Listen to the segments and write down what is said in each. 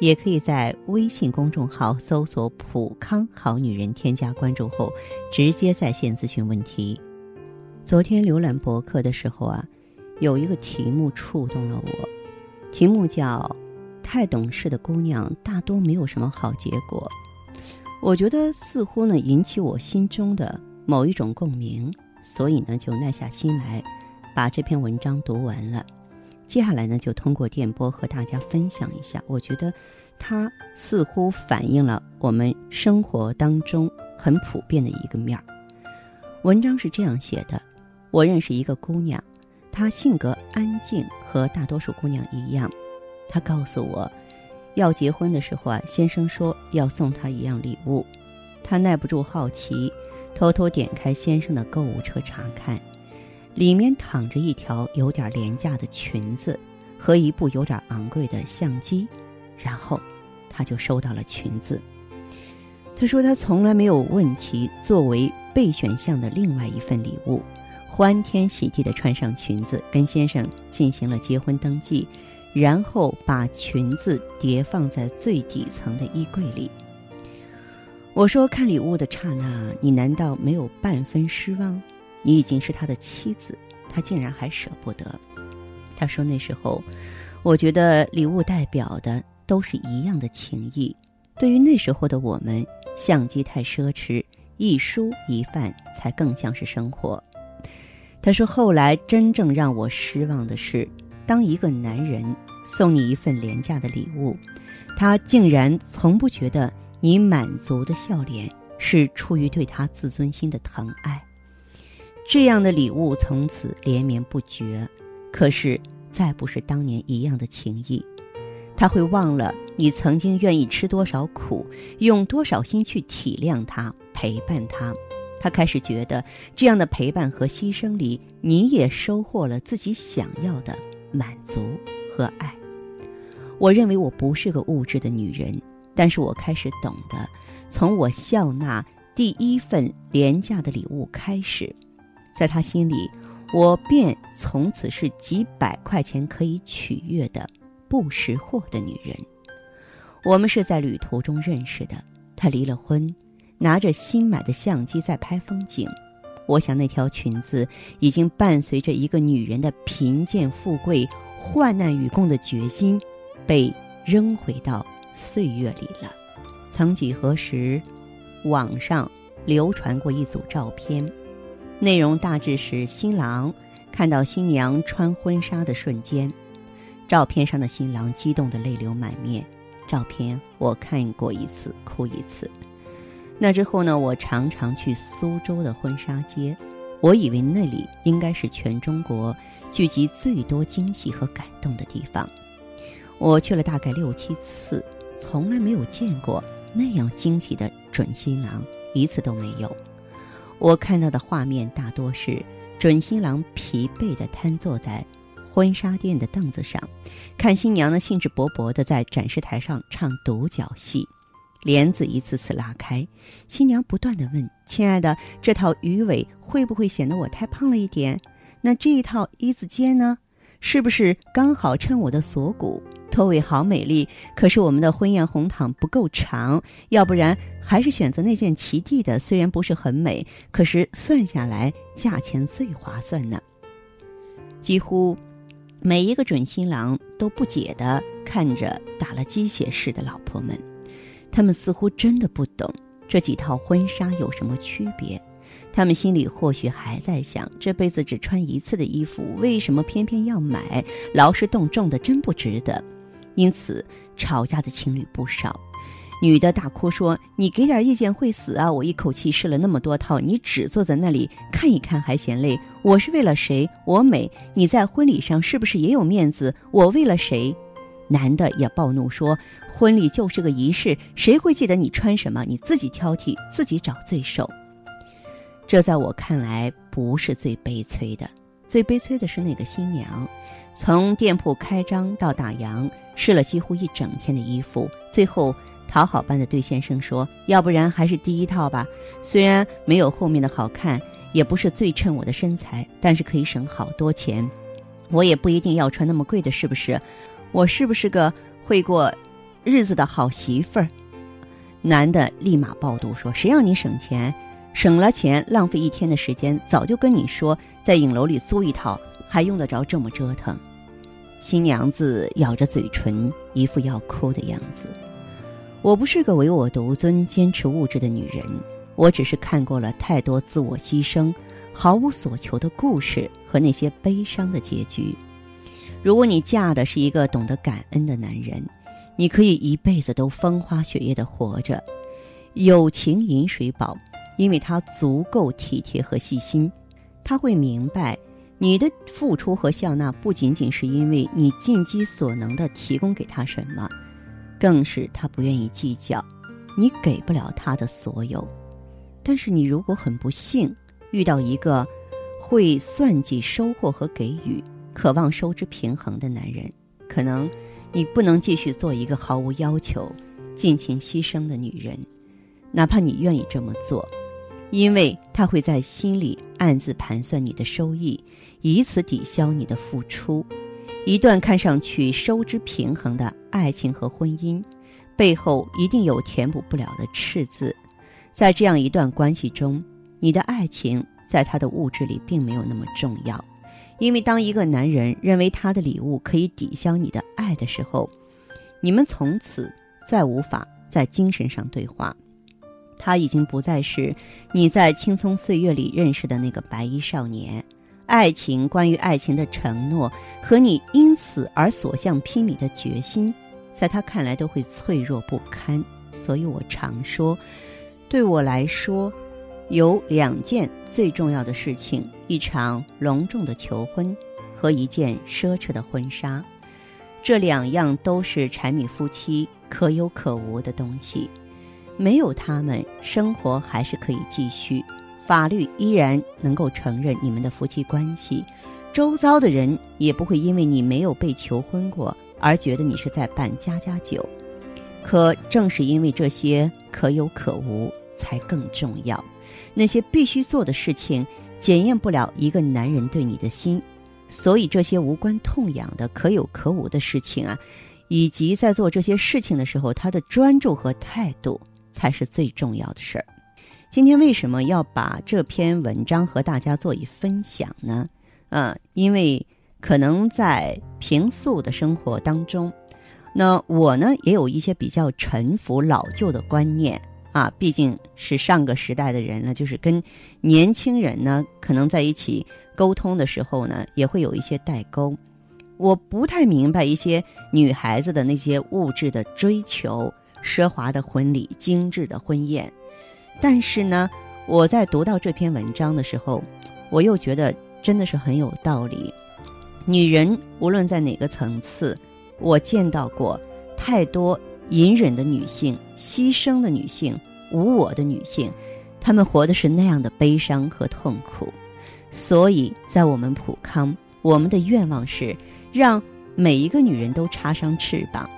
也可以在微信公众号搜索“普康好女人”，添加关注后直接在线咨询问题。昨天浏览博客的时候啊，有一个题目触动了我，题目叫“太懂事的姑娘大多没有什么好结果”。我觉得似乎呢引起我心中的某一种共鸣，所以呢就耐下心来把这篇文章读完了。接下来呢就通过电波和大家分享一下。我觉得它似乎反映了我们生活当中很普遍的一个面儿。文章是这样写的：我认识一个姑娘，她性格安静，和大多数姑娘一样。她告诉我。要结婚的时候啊，先生说要送她一样礼物，她耐不住好奇，偷偷点开先生的购物车查看，里面躺着一条有点廉价的裙子和一部有点昂贵的相机，然后，她就收到了裙子。她说她从来没有问其作为备选项的另外一份礼物，欢天喜地地穿上裙子，跟先生进行了结婚登记。然后把裙子叠放在最底层的衣柜里。我说：“看礼物的刹那，你难道没有半分失望？你已经是他的妻子，他竟然还舍不得。”他说：“那时候，我觉得礼物代表的都是一样的情谊。对于那时候的我们，相机太奢侈，一蔬一饭才更像是生活。”他说：“后来真正让我失望的是。”当一个男人送你一份廉价的礼物，他竟然从不觉得你满足的笑脸是出于对他自尊心的疼爱。这样的礼物从此连绵不绝，可是再不是当年一样的情谊。他会忘了你曾经愿意吃多少苦，用多少心去体谅他、陪伴他。他开始觉得这样的陪伴和牺牲里，你也收获了自己想要的。满足和爱，我认为我不是个物质的女人，但是我开始懂得，从我笑纳第一份廉价的礼物开始，在他心里，我便从此是几百块钱可以取悦的不识货的女人。我们是在旅途中认识的，他离了婚，拿着新买的相机在拍风景。我想，那条裙子已经伴随着一个女人的贫贱富贵、患难与共的决心，被扔回到岁月里了。曾几何时，网上流传过一组照片，内容大致是新郎看到新娘穿婚纱的瞬间，照片上的新郎激动的泪流满面。照片我看过一次，哭一次。那之后呢？我常常去苏州的婚纱街，我以为那里应该是全中国聚集最多惊喜和感动的地方。我去了大概六七次，从来没有见过那样惊喜的准新郎，一次都没有。我看到的画面大多是准新郎疲惫地瘫坐在婚纱店的凳子上，看新娘呢兴致勃勃地在展示台上唱独角戏。帘子一次次拉开，新娘不断地问：“亲爱的，这套鱼尾会不会显得我太胖了一点？那这一套一字肩呢？是不是刚好衬我的锁骨？拖尾好美丽，可是我们的婚宴红毯不够长，要不然还是选择那件齐地的，虽然不是很美，可是算下来价钱最划算呢。”几乎每一个准新郎都不解地看着打了鸡血似的老婆们。他们似乎真的不懂这几套婚纱有什么区别，他们心里或许还在想：这辈子只穿一次的衣服，为什么偏偏要买？劳师动众的真不值得。因此，吵架的情侣不少。女的大哭说：“你给点意见会死啊！我一口气试了那么多套，你只坐在那里看一看还嫌累。我是为了谁？我美，你在婚礼上是不是也有面子？我为了谁？”男的也暴怒说。婚礼就是个仪式，谁会记得你穿什么？你自己挑剔，自己找罪受。这在我看来不是最悲催的，最悲催的是那个新娘，从店铺开张到打烊，试了几乎一整天的衣服，最后讨好般的对先生说：“要不然还是第一套吧，虽然没有后面的好看，也不是最衬我的身材，但是可以省好多钱。我也不一定要穿那么贵的，是不是？我是不是个会过日子的好媳妇儿？”男的立马暴怒说：“谁让你省钱？省了钱，浪费一天的时间，早就跟你说在影楼里租一套，还用得着这么折腾？”新娘子咬着嘴唇，一副要哭的样子。我不是个唯我独尊、坚持物质的女人，我只是看过了太多自我牺牲、毫无所求的故事和那些悲伤的结局。如果你嫁的是一个懂得感恩的男人，你可以一辈子都风花雪月的活着，友情饮水饱，因为他足够体贴和细心。他会明白，你的付出和笑纳不仅仅是因为你尽己所能的提供给他什么，更是他不愿意计较你给不了他的所有。但是你如果很不幸遇到一个会算计收获和给予、渴望收支平衡的男人，可能。你不能继续做一个毫无要求、尽情牺牲的女人，哪怕你愿意这么做，因为他会在心里暗自盘算你的收益，以此抵消你的付出。一段看上去收支平衡的爱情和婚姻，背后一定有填补不了的赤字。在这样一段关系中，你的爱情在他的物质里并没有那么重要。因为当一个男人认为他的礼物可以抵消你的爱的时候，你们从此再无法在精神上对话。他已经不再是你在青葱岁月里认识的那个白衣少年。爱情，关于爱情的承诺和你因此而所向披靡的决心，在他看来都会脆弱不堪。所以我常说，对我来说。有两件最重要的事情：一场隆重的求婚和一件奢侈的婚纱。这两样都是柴米夫妻可有可无的东西，没有他们，生活还是可以继续，法律依然能够承认你们的夫妻关系，周遭的人也不会因为你没有被求婚过而觉得你是在办家家酒。可正是因为这些可有可无，才更重要。那些必须做的事情，检验不了一个男人对你的心，所以这些无关痛痒的可有可无的事情啊，以及在做这些事情的时候，他的专注和态度才是最重要的事儿。今天为什么要把这篇文章和大家做一分享呢？嗯，因为可能在平素的生活当中，那我呢也有一些比较陈腐老旧的观念。啊，毕竟是上个时代的人了，就是跟年轻人呢，可能在一起沟通的时候呢，也会有一些代沟。我不太明白一些女孩子的那些物质的追求、奢华的婚礼、精致的婚宴，但是呢，我在读到这篇文章的时候，我又觉得真的是很有道理。女人无论在哪个层次，我见到过太多隐忍的女性、牺牲的女性。无我的女性，她们活的是那样的悲伤和痛苦，所以在我们普康，我们的愿望是让每一个女人都插上翅膀。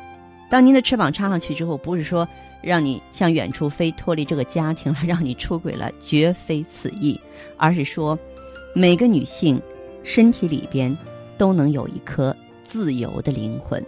当您的翅膀插上去之后，不是说让你向远处飞，脱离这个家庭了，让你出轨了，绝非此意，而是说，每个女性身体里边都能有一颗自由的灵魂。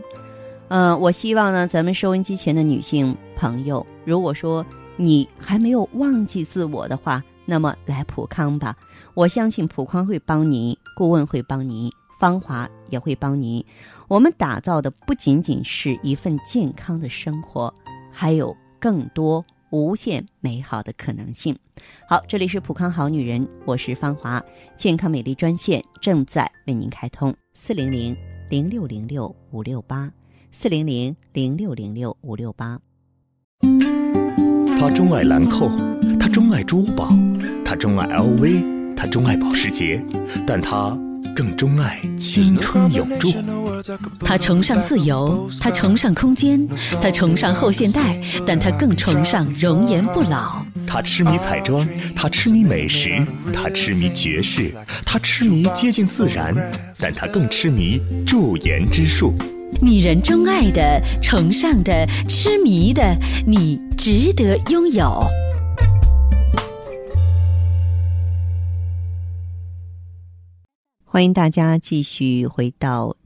嗯，我希望呢，咱们收音机前的女性朋友，如果说。你还没有忘记自我的话，那么来普康吧。我相信普康会帮您，顾问会帮您，芳华也会帮您。我们打造的不仅仅是一份健康的生活，还有更多无限美好的可能性。好，这里是普康好女人，我是芳华，健康美丽专线正在为您开通：四零零零六零六五六八，四零零零六零六五六八。他钟爱兰蔻，他钟爱珠宝，他钟爱 LV，他钟爱保时捷，但他更钟爱青春永驻。他崇尚自由，他崇尚空间，他崇尚后现代，但他更崇尚容颜不老。他痴迷彩妆，他痴迷美食，他痴迷爵士，他痴迷接近自然，但他更痴迷驻颜之术。女人钟爱的、崇尚的、痴迷的，你值得拥有。欢迎大家继续回到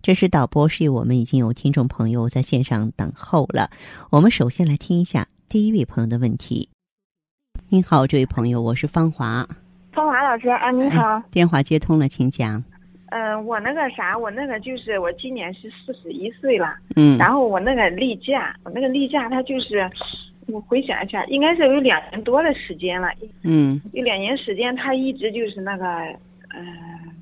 这是导播示意我们已经有听众朋友在线上等候了。我们首先来听一下第一位朋友的问题。您好，这位朋友，我是芳华。芳华老师啊，你好。哎电话接通了，请讲。嗯、我那个啥，我那个就是我今年是四十一岁了，嗯然后我那个例假，我那个例假它就是，我回想一下，应该是有两年多的时间了，嗯有两年时间，它一直就是那个，呃，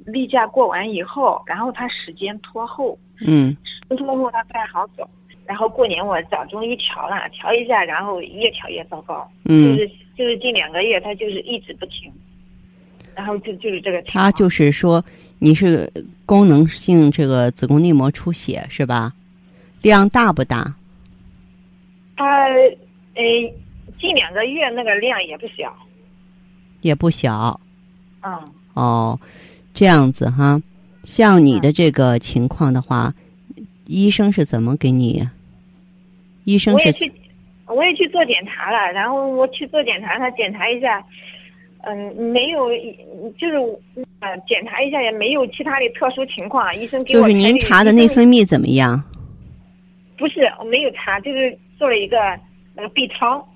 例假过完以后，然后它时间拖后，嗯拖后它不太好走。然后过年我早中医调了，调一下，然后越调越糟糕，就嗯，是就是近两个月它就是一直不停，然后就就是这个。他就是说你是功能性这个子宫内膜出血是吧？量大不大？它呃，近两个月那个量也不小，也不小嗯，哦。这样子哈，像你的这个情况的话，医生是怎么给你？医生是我也去，我也去做检查了，然后我去做检查，他检查一下，嗯，没有，就是呃，检查一下也没有其他的特殊情况，医生给我就是您查的内分泌怎么样？不是我没有查，就是做了一个那个 B 超，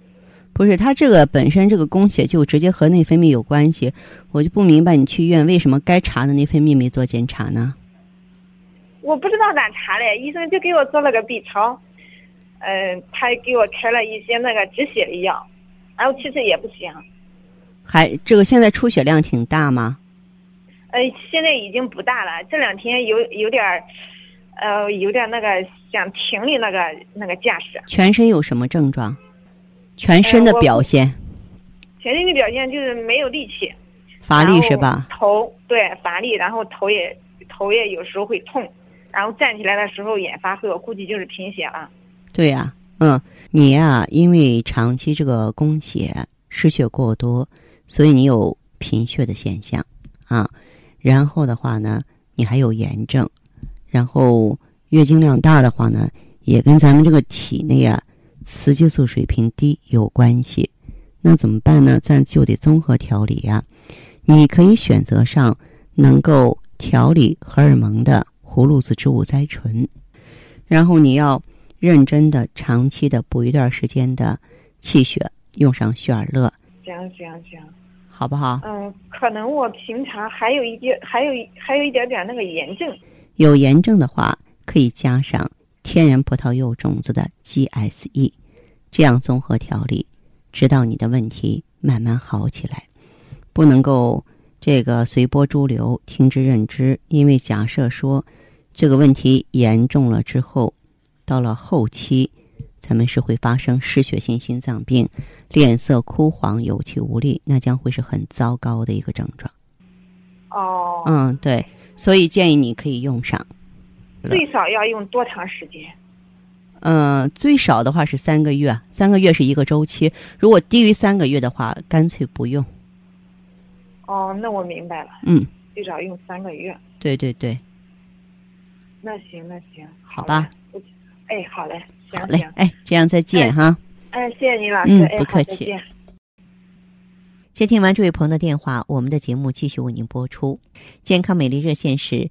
不是，它这个本身这个供血就直接和内分泌有关系，我就不明白你去医院为什么该查的内分泌没做检查呢？我不知道咋查嘞，医生就给我做了个 B 超，嗯、他给我开了一些那个止血的药，然后其实也不行。还这个现在出血量挺大吗？呃，现在已经不大了，这两天有有点儿，呃，有点那个想停的那个那个架势。全身有什么症状？全身的表现，全身的表现就是没有力气，乏力是吧？头对乏力，然后头也头也有时候会痛，然后站起来的时候眼发黑，我估计就是贫血了。对呀、嗯，你呀、因为长期这个供血失血过多，所以你有贫血的现象啊。然后的话呢，你还有炎症，然后月经量大的话呢，也跟咱们这个体内啊雌激素水平低有关系。那怎么办呢？咱就得综合调理呀、你可以选择上能够调理荷尔蒙的葫芦籽植物甾醇，然后你要认真的、长期的补一段时间的气血，用上血尔乐，行行行，好不好？嗯，可能我平常还有一点，还有一还有一点点那个炎症。有炎症的话，可以加上天然葡萄柚种子的 GSE，这样综合调理，直到你的问题慢慢好起来。不能够这个随波逐流、听之任之，因为假设说这个问题严重了之后，到了后期，咱们是会发生失血性心脏病，脸色枯黄、有气无力，那将会是很糟糕的一个症状。哦，嗯，对，所以建议你可以用上。最少要用多长时间？嗯、最少的话是三个月，三个月是一个周期。如果低于三个月的话，干脆不用。哦，那我明白了，嗯，最少用三个月。对对对，那行，那行，好吧哎，好嘞，行好嘞，，哎，这样再见哎哈。哎，谢谢你老师，嗯哎，不客气接听完这位朋友的电话，我们的节目继续为您播出。健康美丽热线是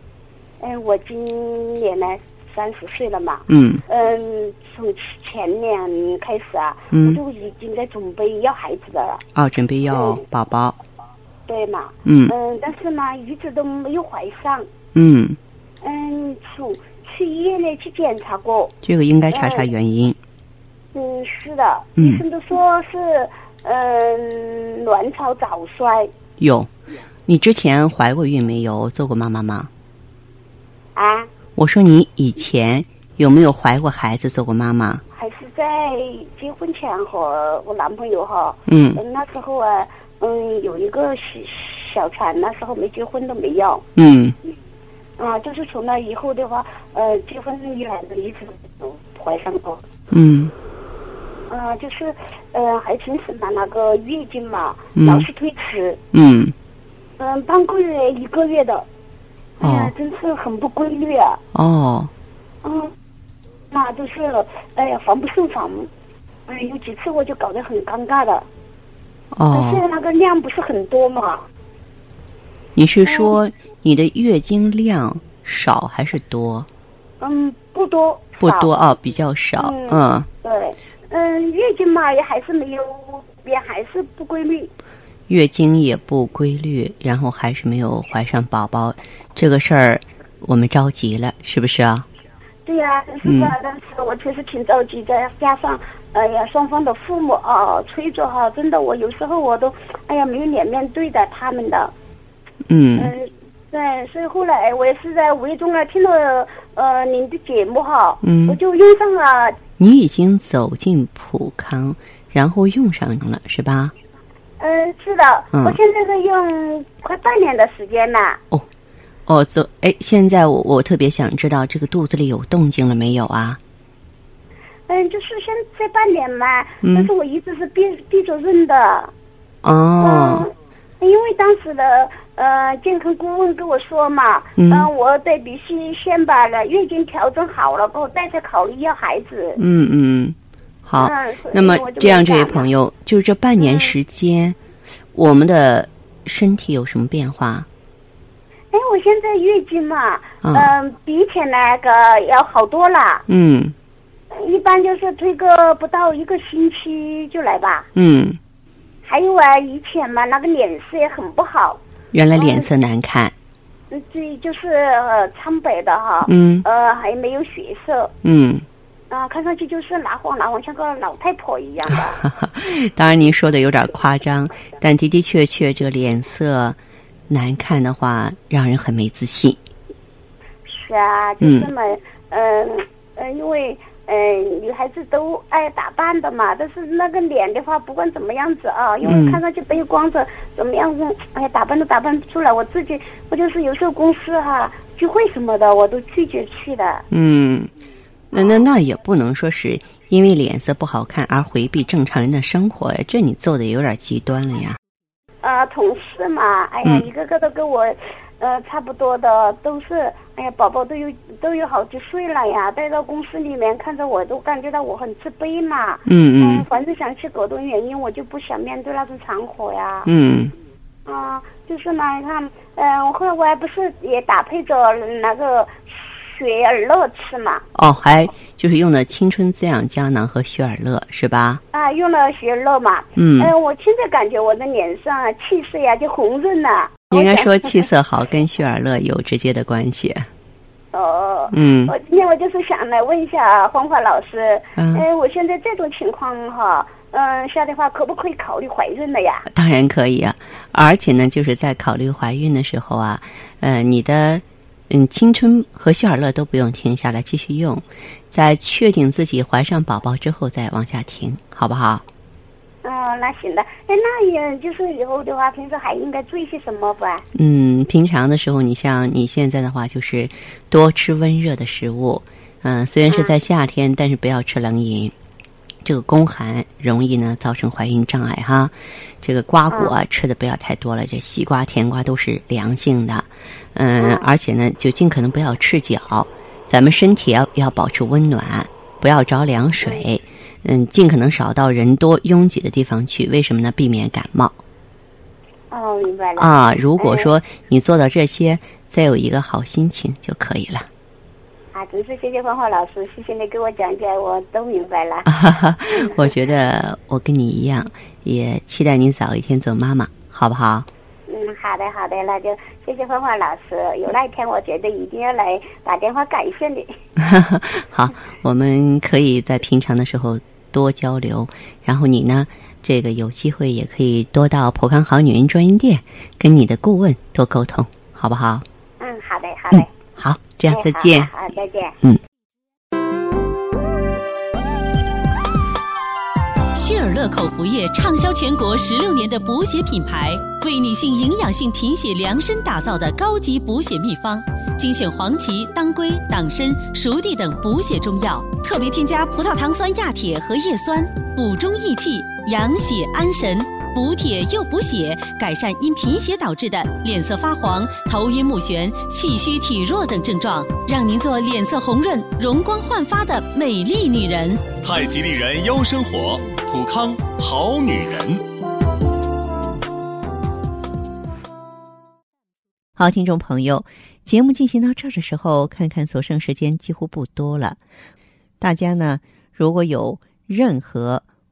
哎，我今年呢三十岁了嘛。嗯。嗯，从前年开始啊，嗯，我就已经在准备要孩子的了。哦，准备要宝宝。对嘛？嗯嗯，但是呢，一直都没有怀上。嗯，嗯，从去医院呢去检查过。这个应该查查原因。嗯，是的，嗯医生都说是嗯卵巢早衰有，你之前怀过孕没有？做过妈妈吗？啊，我说你以前有没有怀过孩子，做过妈妈？还是在结婚前和我男朋友哈。嗯嗯，那时候啊，嗯，有一个小小产，那时候没结婚都没要。嗯啊，就是从那以后的话，呃，结婚以来的一直都怀上过。嗯啊，就是呃，还平时嘛，那个月经嘛，嗯老是推迟，嗯嗯，半个月一个月的，哎呀哦，真是很不规律啊。哦嗯，那就是哎呀，防不胜防。哎，有几次我就搞得很尴尬的，但是哦，那个量不是很多嘛。你是说你的月经量少还是多？嗯，不多，不多。啊，比较少。嗯嗯，对，嗯，月经嘛也还是没有，也还是不规律。月经也不规律，然后还是没有怀上宝宝，这个事儿我们着急了，是不是啊？对呀、但是嗯吧，但是我确实挺着急的，加上哎呀，双方的父母啊催着哈，真的我有时候我都哎呀没有脸面对待他们的。嗯嗯，对，所以后来我也是在无意中啊听了呃您的节目哈，嗯我就用上了。你已经走进普康，然后用上了是吧？嗯，是的，嗯我现在是用快半年的时间了。哦，哦，这，哎，现在我我特别想知道这个肚子里有动静了没有啊？嗯，就是现在半年嘛，嗯但是我一直是闭闭着润的。哦，嗯，因为当时的呃健康顾问跟我说嘛，嗯我得必须先把了月经调整好了，过后再去考虑要孩子。嗯嗯，好。那么这样，这位朋友，就是这半年时间，我们的身体有什么变化？哎，我现在月经嘛，嗯嗯、比以前那个要好多了。嗯一般就是推个不到一个星期就来吧。嗯，还有啊，以前嘛那个脸色也很不好，原来脸色难看。嗯，这就是呃苍白的哈，嗯呃还没有血色，嗯，啊、看上去就是拿黄拿黄，像个老太婆一样的。当然您说的有点夸张，但的的确确这个脸色难看的话，让人很没自信。是啊，就是嘛，嗯呃因为嗯、呃女孩子都爱打扮的嘛，但是那个脸的话，不管怎么样子啊，因嗯为看上去背光着，怎么样子，哎呀，打扮都打扮不出来。我自己，我就是有时候公司哈、聚会什么的，我都拒绝去的。嗯，那那那也不能说是因为脸色不好看而回避正常人的生活呀，这你做的有点极端了呀。啊，同事嘛，哎呀，嗯一个个都跟我，呃，差不多的，都是，哎呀，宝宝都有都有好几岁了呀，带到公司里面，看着我都感觉到我很自卑嘛。嗯嗯反正想去各种原因，我就不想面对那种场合呀。嗯啊，就是嘛，你看，嗯、后来我还不是也搭配着那个雪尔乐吃嘛，哦，还就是用的青春滋养胶囊和雪尔乐是吧？啊，用了雪尔乐嘛，嗯，嗯、我现在感觉我的脸上啊气色呀就红润了。应该说气色好跟雪尔乐有直接的关系。哦，嗯我今天我就是想来问一下黄华老师，嗯哎，我现在这种情况哈，嗯，下的话可不可以考虑怀孕了呀？当然可以啊，而且呢，就是在考虑怀孕的时候啊，呃，你的嗯青春和希尔乐都不用停下来继续用，在确定自己怀上宝宝之后再往下停，好不好？哦，那行的，哎，那也就是以后的话，平时还应该注意些什么吧？嗯，平常的时候，你像你现在的话，就是多吃温热的食物，嗯，虽然是在夏天，但是不要吃冷饮。这个宫寒容易呢造成怀孕障碍哈。这个瓜果吃的不要太多了，这西瓜、甜瓜都是凉性的。嗯，而且呢，就尽可能不要赤脚。咱们身体要要保持温暖，不要着凉水。嗯，尽可能少到人多拥挤的地方去。为什么呢？避免感冒。哦，明白了。啊，如果说你做到这些，再有一个好心情就可以了。啊，真是谢谢芳华老师，谢谢你给我讲解，我都明白了。我觉得我跟你一样，也期待您早一天做妈妈，好不好？嗯，好的，好的，那就谢谢芳华老师。有那一天，我觉得一定要来打电话感谢你。好，我们可以在平常的时候多交流，然后你呢，这个有机会也可以多到普康好女人专营店，跟你的顾问多沟通，好不好？好这样再见。好，再见。嗯。希尔乐口服液畅销全国十六年的补血品牌，为女性营养性贫血量身打造的高级补血秘方，精选黄芪、当归、党参、熟地等补血中药，特别添加葡萄糖酸亚铁和叶酸，补中益气，养血安神。补铁又补血，改善因贫血导致的脸色发黄、头晕目眩、气虚体弱等症状，让您做脸色红润、容光焕发的美丽女人。太极丽人优生活，普康好女人。好，听众朋友，节目进行到这儿的时候，看看所剩时间几乎不多了。大家呢，如果有任何。